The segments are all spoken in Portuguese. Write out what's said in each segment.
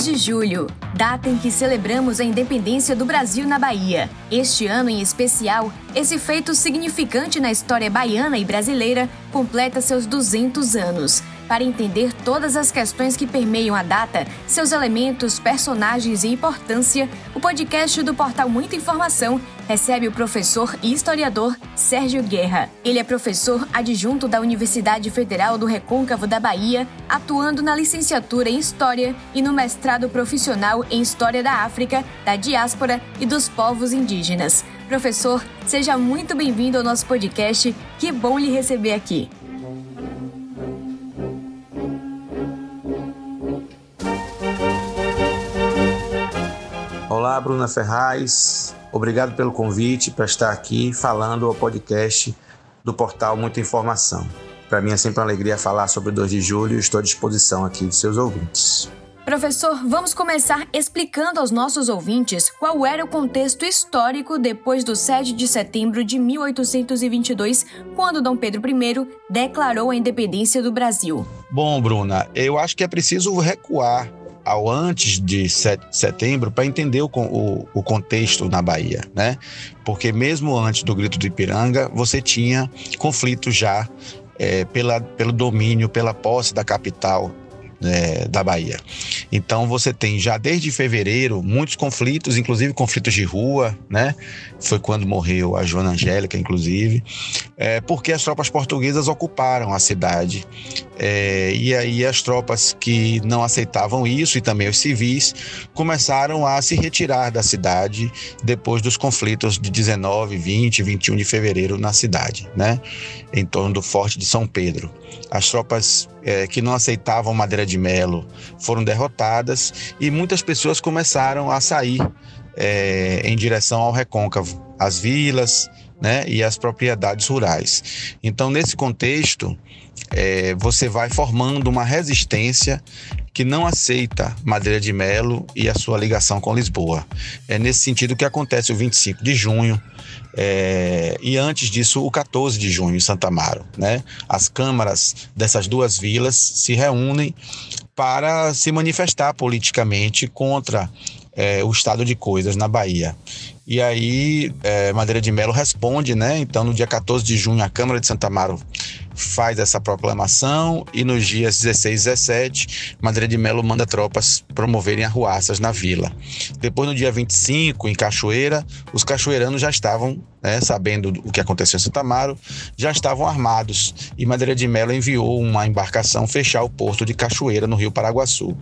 2 de julho, data em que celebramos a independência do Brasil na Bahia. Este ano em especial, esse feito significante na história baiana e brasileira completa seus 200 anos. Para entender todas as questões que permeiam a data, seus elementos, personagens e importância, o podcast do portal Muita Informação recebe o professor e historiador Sérgio Guerra. Ele é professor adjunto da Universidade Federal do Recôncavo da Bahia, atuando na licenciatura em História e no mestrado profissional em História da África, da Diáspora e dos Povos Indígenas. Professor, seja muito bem-vindo ao nosso podcast. Que bom lhe receber aqui. Olá, Bruna Ferraz. Obrigado pelo convite para estar aqui falando ao podcast do portal Muita Informação. Para mim é sempre uma alegria falar sobre o 2 de julho e estou à disposição aqui dos seus ouvintes. Professor, vamos começar explicando aos nossos ouvintes qual era o contexto histórico depois do 7 de setembro de 1822, quando Dom Pedro I declarou a independência do Brasil. Bom, Bruna, eu acho que é preciso recuar ao antes de setembro para entender o, o, o, contexto na Bahia, né? Porque mesmo antes do Grito do Ipiranga, você tinha conflitos já é, pela, pelo domínio, pela posse da capital é, da Bahia. Então você tem já desde fevereiro muitos conflitos, inclusive conflitos de rua, né? Foi quando morreu a Joana Angélica, inclusive, é, porque as tropas portuguesas ocuparam a cidade. É, e aí as tropas que não aceitavam isso e também os civis começaram a se retirar da cidade depois dos conflitos de 19, 20, 21 de fevereiro na cidade, né? Em torno do Forte de São Pedro. As tropas é, que não aceitavam Madeira de Melo foram derrotadas e muitas pessoas começaram a sair é, em direção ao recôncavo, as vilas né, e as propriedades rurais. Então, nesse contexto, é, você vai formando uma resistência que não aceita Madeira de Melo e a sua ligação com Lisboa. É nesse sentido que acontece o 25 de junho, é, e antes disso, o 14 de junho, em Santa Amaro. Né? As câmaras dessas duas vilas se reúnem para se manifestar politicamente contra é, o estado de coisas na Bahia. E aí, é, Madeira de Melo responde, né? Então, no dia 14 de junho, a Câmara de Santa Amaro faz essa proclamação e nos dias 16 e 17, Madeira de Melo manda tropas promoverem arruaças na vila. Depois, no dia 25, em Cachoeira, os cachoeiranos já estavam, né, sabendo o que aconteceu em Santa Amaro, já estavam armados e Madeira de Melo enviou uma embarcação fechar o porto de Cachoeira, no Rio Paraguaçu.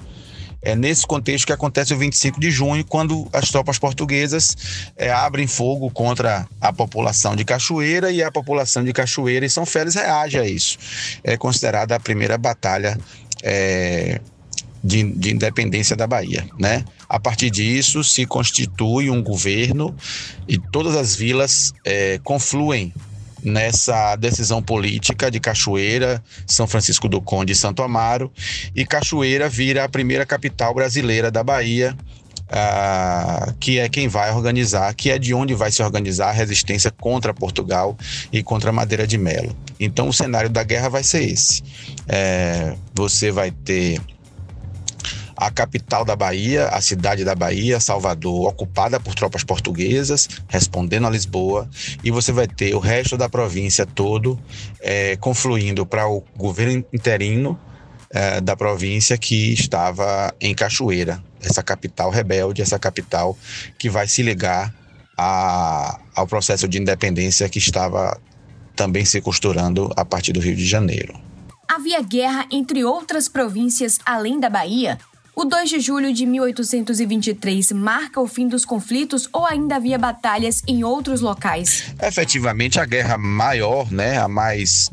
É nesse contexto que acontece o 25 de junho, quando as tropas portuguesas é, abrem fogo contra a população de Cachoeira e a população de Cachoeira e São Félix reage a isso. É considerada a primeira batalha é, de, de, independência da Bahia, né? A partir disso se constitui um governo e todas as vilas é, confluem nessa decisão política de Cachoeira, São Francisco do Conde e Santo Amaro, e Cachoeira vira a primeira capital brasileira da Bahia, ah, que é quem vai organizar, que é de onde vai se organizar a resistência contra Portugal e contra Madeira de Melo. Então o cenário da guerra vai ser esse. É, você vai ter a capital da Bahia, a cidade da Bahia, Salvador, ocupada por tropas portuguesas, respondendo a Lisboa, e você vai ter o resto da província todo é, confluindo para o governo interino é, da província que estava em Cachoeira, essa capital rebelde, essa capital que vai se ligar a, ao processo de independência que estava também se costurando a partir do Rio de Janeiro. Havia guerra entre outras províncias além da Bahia? O 2 de julho de 1823 marca o fim dos conflitos ou ainda havia batalhas em outros locais? Efetivamente, a guerra maior, né, a mais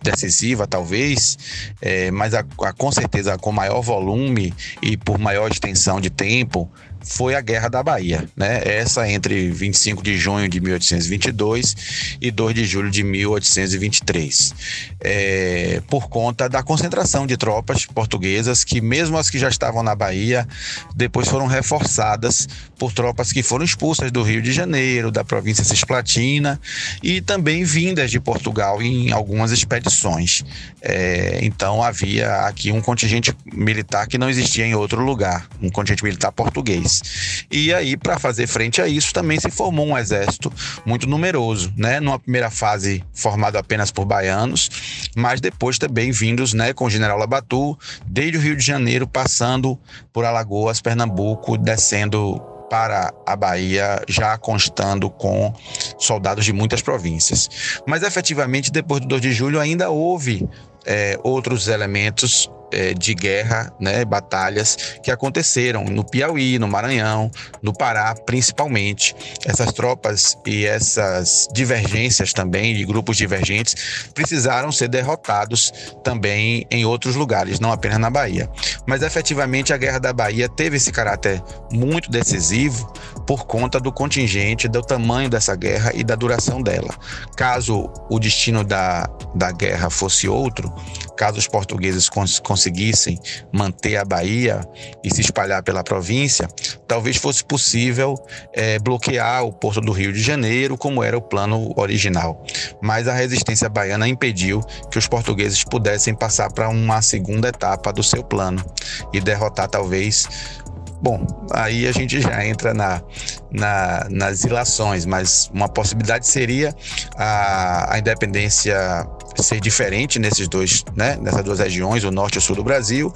decisiva talvez, é, mas a, a, com certeza com maior volume e por maior extensão de tempo, foi a Guerra da Bahia, né? Essa entre 25 de junho de 1822 e 2 de julho de 1823, é, por conta da concentração de tropas portuguesas que, mesmo as que já estavam na Bahia, depois foram reforçadas por tropas que foram expulsas do Rio de Janeiro, da província Cisplatina e também vindas de Portugal em algumas expedições. É, então havia aqui um contingente militar que não existia em outro lugar, um contingente militar português. E aí, para fazer frente a isso, também se formou um exército muito numeroso, né? Numa primeira fase formado apenas por baianos, mas depois também vindos, né, com o general Labatu, desde o Rio de Janeiro, passando por Alagoas, Pernambuco, descendo para a Bahia, já constando com soldados de muitas províncias. Mas efetivamente, depois do 2 de julho, ainda houve é, outros elementos é, de guerra, né, batalhas que aconteceram no Piauí, no Maranhão, no Pará, principalmente. Essas tropas e essas divergências também, de grupos divergentes, precisaram ser derrotados também em outros lugares, não apenas na Bahia. Mas efetivamente a Guerra da Bahia teve esse caráter muito decisivo por conta do contingente, do tamanho dessa guerra e da duração dela. Caso o destino da, da guerra fosse outro, caso os portugueses cons conseguissem manter a Bahia e se espalhar pela província, talvez fosse possível é, bloquear o porto do Rio de Janeiro, como era o plano original. Mas a resistência baiana impediu que os portugueses pudessem passar para uma segunda etapa do seu plano e derrotar talvez Bom, aí a gente já entra na, na, nas ilações, mas uma possibilidade seria a, a independência ser diferente nesses dois, né, nessas duas regiões, o norte e o sul do Brasil,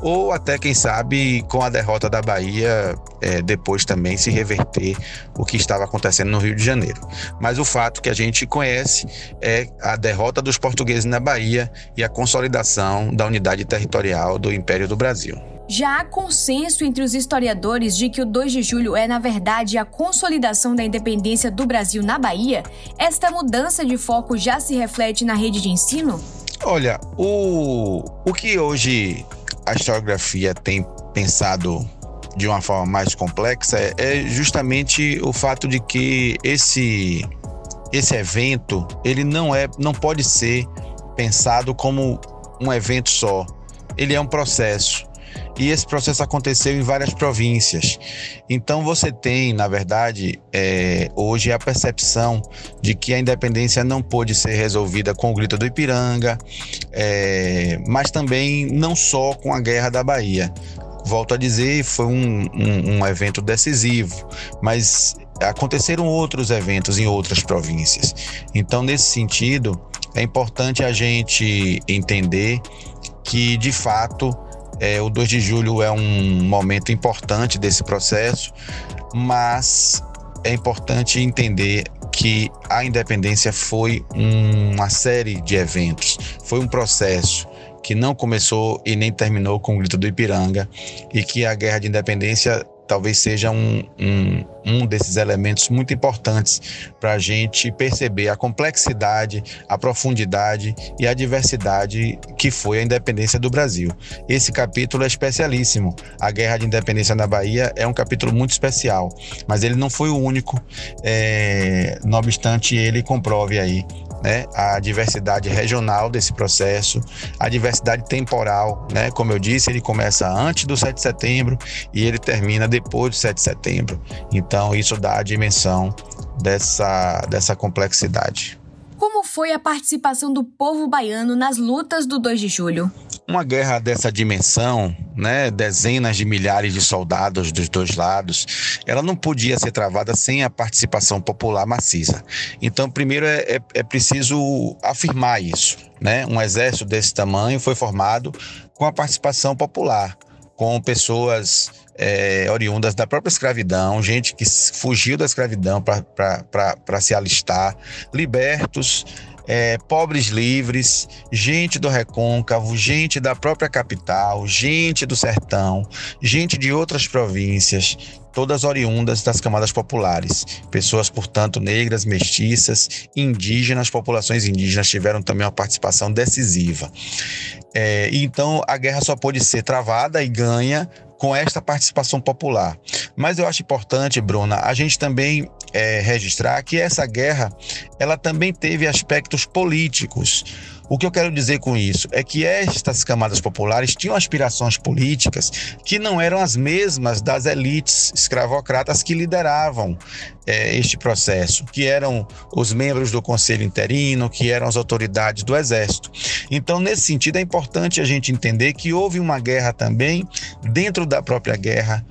ou até, quem sabe, com a derrota da Bahia, é, depois também se reverter o que estava acontecendo no Rio de Janeiro. Mas o fato que a gente conhece é a derrota dos portugueses na Bahia e a consolidação da unidade territorial do Império do Brasil. Já há consenso entre os historiadores de que o 2 de julho é, na verdade, a consolidação da independência do Brasil na Bahia? Esta mudança de foco já se reflete na rede de ensino? Olha, o, o que hoje a historiografia tem pensado de uma forma mais complexa é justamente o fato de que esse esse evento ele não é não pode ser pensado como um evento só ele é um processo e esse processo aconteceu em várias províncias. Então você tem, na verdade, é, hoje a percepção de que a independência não pôde ser resolvida com o grito do Ipiranga, é, mas também não só com a Guerra da Bahia. Volto a dizer, foi um, um, um evento decisivo, mas aconteceram outros eventos em outras províncias. Então, nesse sentido, é importante a gente entender que, de fato, é, o 2 de julho é um momento importante desse processo, mas é importante entender que a independência foi uma série de eventos, foi um processo que não começou e nem terminou com o grito do Ipiranga e que a guerra de independência talvez seja um, um, um desses elementos muito importantes para a gente perceber a complexidade, a profundidade e a diversidade que foi a independência do Brasil. Esse capítulo é especialíssimo. A Guerra de Independência na Bahia é um capítulo muito especial, mas ele não foi o único, é, não obstante ele comprove aí né, a diversidade regional desse processo, a diversidade temporal, né, como eu disse, ele começa antes do 7 de setembro e ele termina depois do 7 de setembro. Então, isso dá a dimensão dessa, dessa complexidade. Como foi a participação do povo baiano nas lutas do 2 de julho? Uma guerra dessa dimensão, né, dezenas de milhares de soldados dos dois lados, ela não podia ser travada sem a participação popular maciça. Então, primeiro é, é, é preciso afirmar isso. Né? Um exército desse tamanho foi formado com a participação popular, com pessoas é, oriundas da própria escravidão, gente que fugiu da escravidão para se alistar, libertos, é, pobres livres, gente do recôncavo, gente da própria capital, gente do sertão, gente de outras províncias, todas oriundas das camadas populares. Pessoas, portanto, negras, mestiças, indígenas, populações indígenas tiveram também uma participação decisiva. É, então, a guerra só pôde ser travada e ganha com esta participação popular. Mas eu acho importante, Bruna, a gente também é, registrar que essa guerra ela também teve aspectos políticos. O que eu quero dizer com isso é que estas camadas populares tinham aspirações políticas que não eram as mesmas das elites escravocratas que lideravam é, este processo, que eram os membros do Conselho Interino, que eram as autoridades do Exército. Então, nesse sentido, é importante a gente entender que houve uma guerra também dentro da própria guerra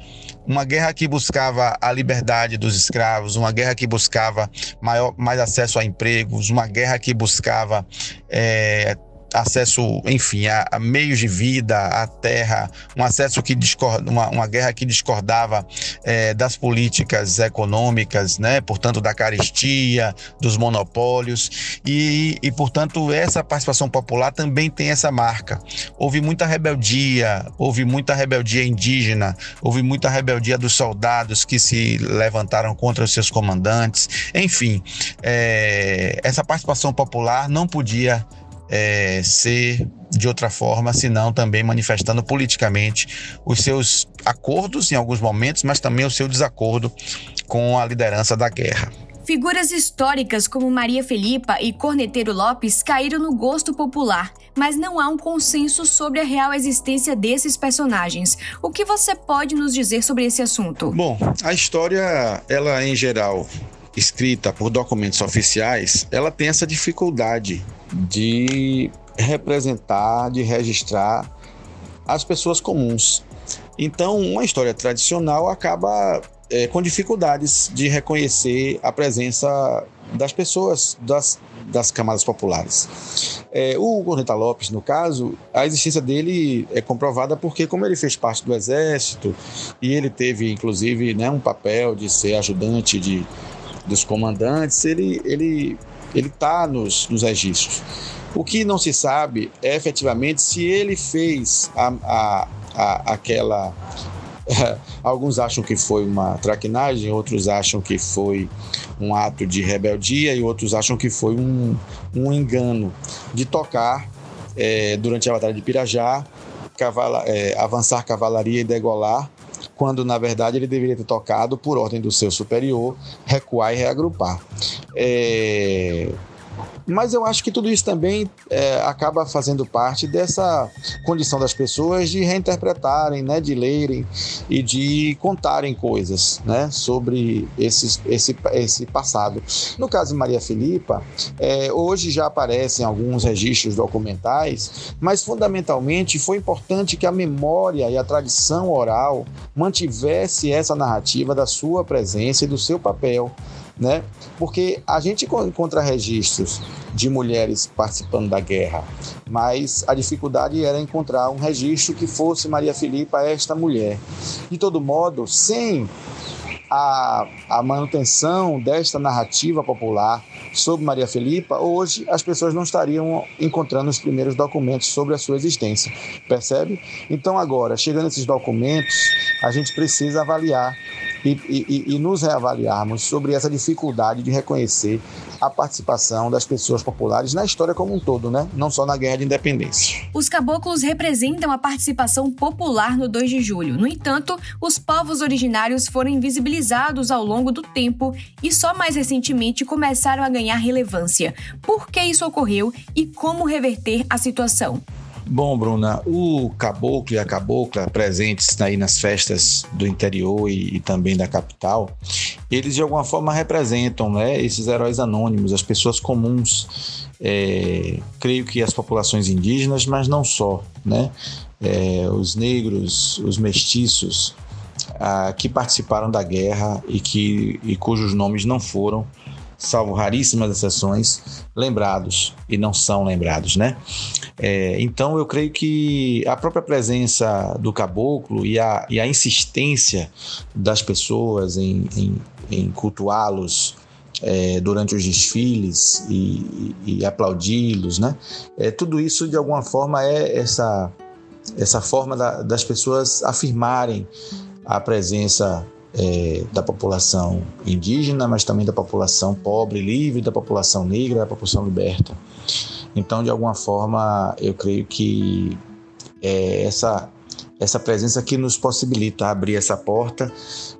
uma guerra que buscava a liberdade dos escravos, uma guerra que buscava maior, mais acesso a empregos, uma guerra que buscava é, acesso, enfim, a, a, meios de vida, à terra, um acesso que discorda, uma, uma guerra que discordava é, das políticas econômicas, né? Portanto, da carestia, dos monopólios e, e, portanto, essa participação popular também tem essa marca. Houve muita rebeldia, houve muita rebeldia indígena, houve muita rebeldia dos soldados que se levantaram contra os seus comandantes, enfim, é, essa participação popular não podia é, ser de outra forma, senão também manifestando politicamente os seus acordos em alguns momentos, mas também o seu desacordo com a liderança da guerra. Figuras históricas como Maria Felipa e Corneteiro Lopes caíram no gosto popular, mas não há um consenso sobre a real existência desses personagens. O que você pode nos dizer sobre esse assunto? Bom, a história, ela em geral, escrita por documentos oficiais, ela tem essa dificuldade de representar, de registrar as pessoas comuns. Então, uma história tradicional acaba é, com dificuldades de reconhecer a presença das pessoas, das, das camadas populares. É, o Corneta Lopes, no caso, a existência dele é comprovada porque, como ele fez parte do Exército e ele teve, inclusive, né, um papel de ser ajudante de, dos comandantes, ele, ele ele está nos, nos registros. O que não se sabe é efetivamente se ele fez a, a, a, aquela. alguns acham que foi uma traquinagem, outros acham que foi um ato de rebeldia e outros acham que foi um, um engano de tocar é, durante a Batalha de Pirajá, cavala, é, avançar cavalaria e degolar quando na verdade ele deveria ter tocado por ordem do seu superior, recuar e reagrupar. É, mas eu acho que tudo isso também é, acaba fazendo parte dessa condição das pessoas de reinterpretarem, né, de lerem e de contarem coisas né, sobre esse, esse, esse passado. No caso de Maria Filipa, é, hoje já aparecem alguns registros documentais, mas fundamentalmente foi importante que a memória e a tradição oral mantivesse essa narrativa da sua presença e do seu papel né? Porque a gente encontra registros de mulheres participando da guerra, mas a dificuldade era encontrar um registro que fosse Maria Filipa esta mulher. De todo modo, sem a, a manutenção desta narrativa popular sobre Maria Filipa, hoje as pessoas não estariam encontrando os primeiros documentos sobre a sua existência, percebe? Então agora, chegando esses documentos, a gente precisa avaliar e, e, e nos reavaliarmos sobre essa dificuldade de reconhecer a participação das pessoas populares na história como um todo, né? não só na Guerra de Independência. Os caboclos representam a participação popular no 2 de julho. No entanto, os povos originários foram invisibilizados ao longo do tempo e só mais recentemente começaram a ganhar relevância. Por que isso ocorreu e como reverter a situação? Bom, Bruna, o caboclo e a cabocla presentes aí nas festas do interior e, e, também da capital, eles de alguma forma representam né, esses heróis anônimos, as pessoas comuns, é, creio que as populações indígenas, mas não só, né? É, os negros, os mestiços, ah, que participaram da guerra e, que, e cujos nomes não foram salvo raríssimas exceções, lembrados e não são lembrados, né? É, então eu creio que a própria presença do caboclo e a, e a insistência das pessoas em, em, em cultuá-los é, durante os desfiles e, e, aplaudi-los, né? É, tudo isso de alguma forma é essa essa forma da, das pessoas afirmarem a presença é, da população indígena, mas também da população pobre, livre, da população negra, da população liberta. Então, de alguma forma, eu creio que é, essa essa presença que nos possibilita abrir essa porta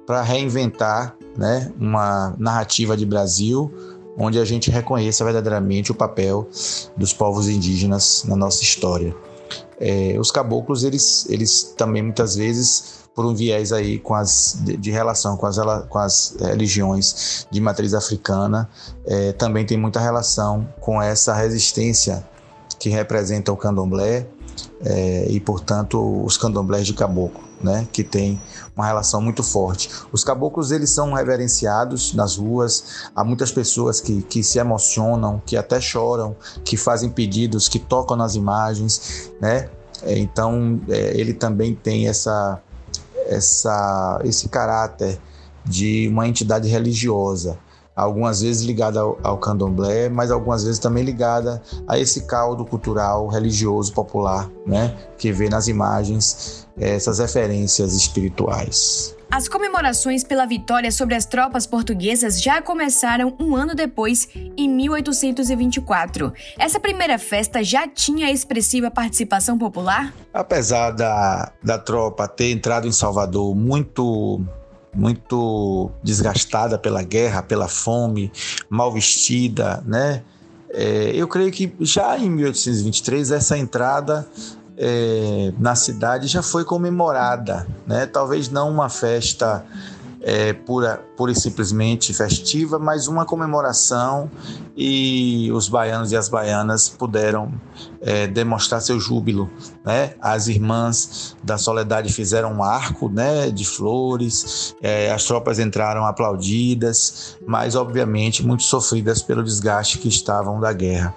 para reinventar né, uma narrativa de Brasil onde a gente reconheça verdadeiramente o papel dos povos indígenas na nossa história. É, os caboclos, eles, eles também muitas vezes, por um viés aí com as, de, de relação com as, com as religiões de matriz africana, é, também tem muita relação com essa resistência que representa o candomblé é, e, portanto, os candomblés de caboclo, né, que tem uma relação muito forte. Os caboclos eles são reverenciados nas ruas, há muitas pessoas que, que se emocionam, que até choram, que fazem pedidos, que tocam nas imagens, né? É, então é, ele também tem essa, essa, esse caráter de uma entidade religiosa algumas vezes ligada ao, ao, candomblé, mas algumas vezes também ligada a esse caldo cultural, religioso, popular, né? Que vê nas imagens eh, essas referências espirituais. As comemorações pela vitória sobre as tropas portuguesas já começaram um ano depois, em 1824. Essa primeira festa já tinha expressiva participação popular? Apesar da, da tropa ter entrado em Salvador muito muito desgastada pela guerra, pela fome, mal vestida, né? É, eu creio que já em 1823 essa entrada é, na cidade já foi comemorada, né? Talvez não uma festa é, pura, pura e simplesmente festiva, mas uma comemoração e os baianos e as baianas puderam é, demonstrar seu júbilo. Né? As irmãs da Soledade fizeram um arco né, de flores, é, as tropas entraram aplaudidas, mas obviamente muito sofridas pelo desgaste que estavam da guerra.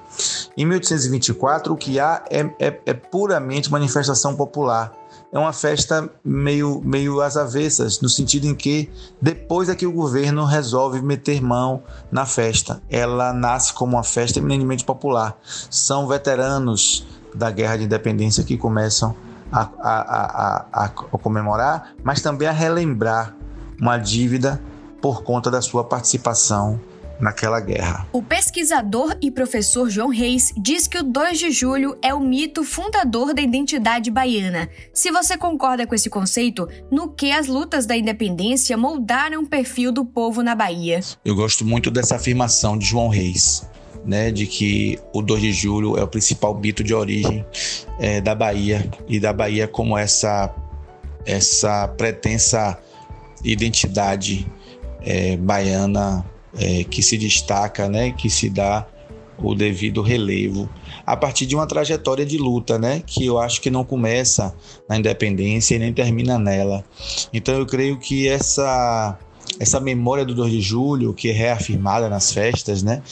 Em 1824, o que há é, é, é puramente manifestação popular é uma festa meio, meio às avessas, no sentido em que depois é que o governo resolve meter mão na festa. Ela nasce como uma festa eminentemente popular. São veteranos da Guerra de Independência que começam a, a, a, a comemorar, mas também a relembrar uma dívida por conta da sua participação naquela guerra. O pesquisador e professor João Reis diz que o 2 de julho é o mito fundador da identidade baiana. Se você concorda com esse conceito, no que as lutas da independência moldaram o perfil do povo na Bahia? Eu gosto muito dessa afirmação de João Reis. Né, de que o 2 de julho é o principal mito de origem é, da Bahia e da Bahia como essa essa pretensa identidade é, baiana é, que se destaca, né, que se dá o devido relevo a partir de uma trajetória de luta, né, que eu acho que não começa na independência e nem termina nela. Então eu creio que essa essa memória do 2 de julho, que é reafirmada nas festas, né,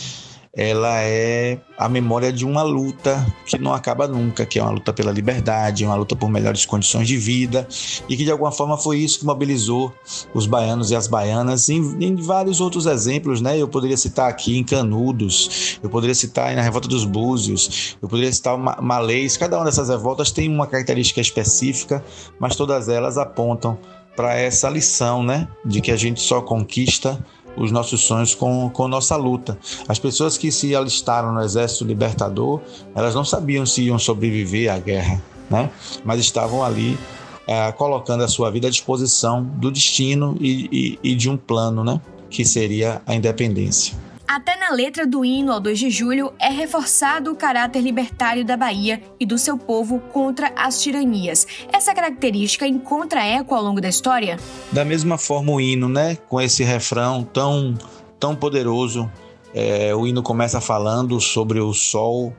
ela é a memória de uma luta que não acaba nunca, que é uma luta pela liberdade, uma luta por melhores condições de vida e que de alguma forma foi isso que mobilizou os baianos e as baianas em, em vários outros exemplos, né? Eu poderia citar aqui em Canudos, eu poderia citar na Revolta dos Búzios, eu poderia citar Malês, cada uma dessas revoltas tem uma característica específica, mas todas elas apontam para essa lição, né, de que a gente só conquista os nossos sonhos com, com nossa luta. As pessoas que se alistaram no Exército Libertador, elas não sabiam se iam sobreviver à guerra, né? mas estavam ali é, colocando a sua vida à disposição do destino e, e, e de um plano, né? que seria a independência. Até na letra do hino ao 2 de julho é reforçado o caráter libertário da Bahia e do seu povo contra as tiranias. Essa característica encontra eco ao longo da história? Da mesma forma, o hino, né? Com esse refrão tão, tão poderoso, é, o hino começa falando sobre o sol,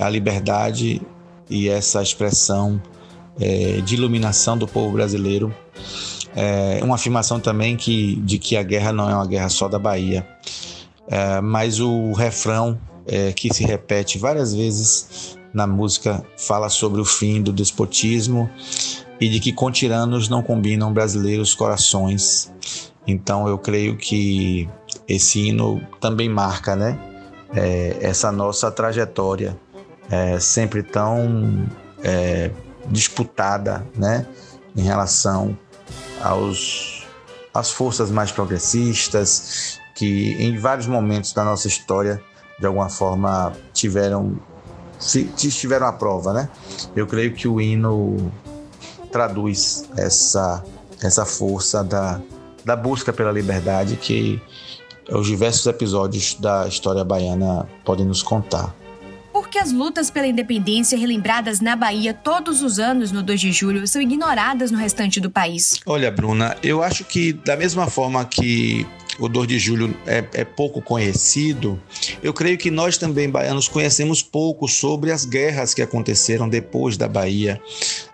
a liberdade e essa expressão é, de iluminação do povo brasileiro. É uma afirmação também que, de que a guerra não é uma guerra só da Bahia é, mas o refrão é, que se repete várias vezes na música fala sobre o fim do despotismo e de que com tiranos não combinam brasileiros corações. Então eu creio que esse hino também marca, né, é, essa nossa trajetória é, sempre tão é, disputada, né, em relação aos às forças mais progressistas que em vários momentos da nossa história, de alguma forma, tiveram estiveram à prova, né? Eu creio que o hino traduz essa, essa força da, da busca pela liberdade que os diversos episódios da história baiana podem nos contar. Por que as lutas pela independência relembradas na Bahia todos os anos no 2 de julho são ignoradas no restante do país? Olha, Bruna, eu acho que da mesma forma que o 2 de julho é, é, pouco conhecido, eu creio que nós também, baianos, conhecemos pouco sobre as guerras que aconteceram depois da Bahia,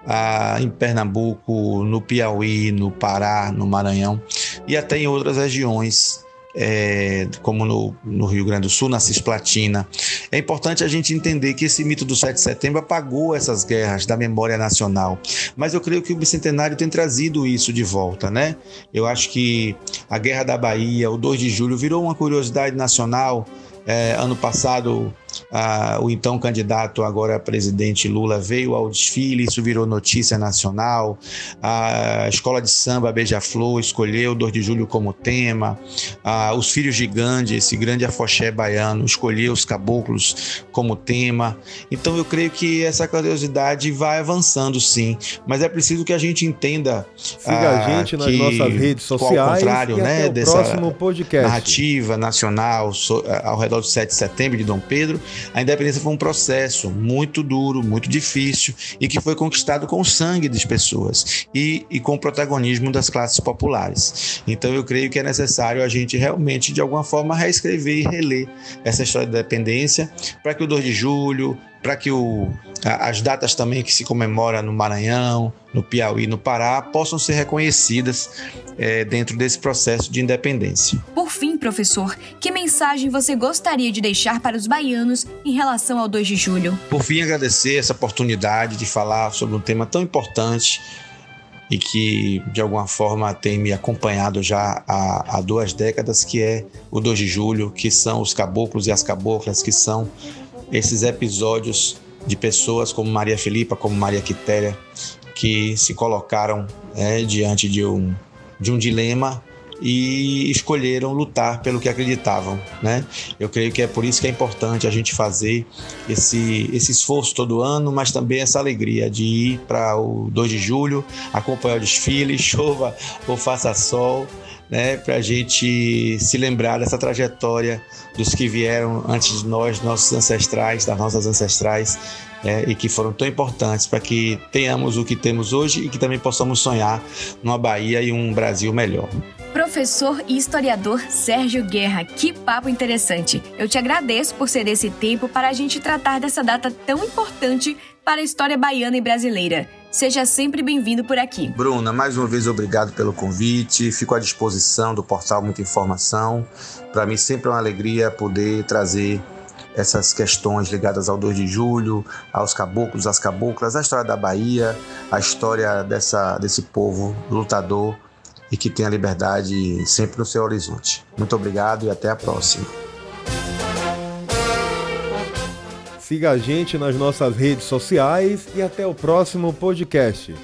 ah, em Pernambuco, no Piauí, no Pará, no Maranhão e até em outras regiões é, como no, no, Rio Grande do Sul, na Cisplatina. É importante a gente entender que esse mito do 7 de setembro apagou essas guerras da memória nacional. Mas eu creio que o bicentenário tem trazido isso de volta, né? Eu acho que a Guerra da Bahia, o 2 de julho, virou uma curiosidade nacional. É, ano passado, ah, o então candidato, agora presidente Lula, veio ao desfile, isso virou notícia nacional. A escola de samba Beija-Flor escolheu 2 de julho como tema. Ah, os Filhos de Gandhi, esse grande afoxé baiano, escolheu os caboclos como tema. Então eu creio que essa curiosidade vai avançando sim, mas é preciso que a gente entenda. Siga ah, a gente nas nossas redes sociais. Ao contrário, né, dessa próximo podcast. narrativa nacional ao redor do 7 de setembro de Dom Pedro, a independência foi um processo muito duro, muito difícil e que foi conquistado com o sangue das pessoas e, e com o protagonismo das classes populares. Então eu creio que é necessário a gente realmente, de alguma forma, reescrever e reler essa história da independência para que o 2 de julho, para que o, as datas também que se comemora no Maranhão, no Piauí, no Pará, possam ser reconhecidas é, dentro desse processo de independência. Por fim, professor, que mensagem você gostaria de deixar para os baianos em relação ao 2 de julho? Por fim, agradecer essa oportunidade de falar sobre um tema tão importante e que de alguma forma tem me acompanhado já há, há, duas décadas, que é o 2 de julho, que são os caboclos e as caboclas, que são esses episódios de pessoas como Maria Filipa, como Maria Quitéria, que se colocaram é, diante de um, de um dilema e escolheram lutar pelo que acreditavam, né? Eu creio que é por isso que é importante a gente fazer esse, esse esforço todo ano, mas também essa alegria de ir para o 2 de julho, acompanhar o desfile, chova ou faça sol, né, para a gente se lembrar dessa trajetória dos que vieram antes de nós, nossos ancestrais, das nossas ancestrais, é, e que foram tão importantes para que tenhamos o que temos hoje e que também possamos sonhar numa Bahia e um Brasil melhor. Professor e historiador Sérgio Guerra, que papo interessante. Eu te agradeço por ceder esse tempo para a gente tratar dessa data tão importante para a história baiana e brasileira. Seja sempre bem-vindo por aqui. Bruna, mais uma vez obrigado pelo convite. Fico à disposição do portal Muita Informação. Para mim sempre é uma alegria poder trazer essas questões ligadas ao 2 de julho, aos caboclos, às caboclas, a história da Bahia, a história dessa, desse povo lutador e que tem a liberdade sempre no seu horizonte. Muito obrigado e até a próxima. Siga a gente nas nossas redes sociais e até o próximo podcast.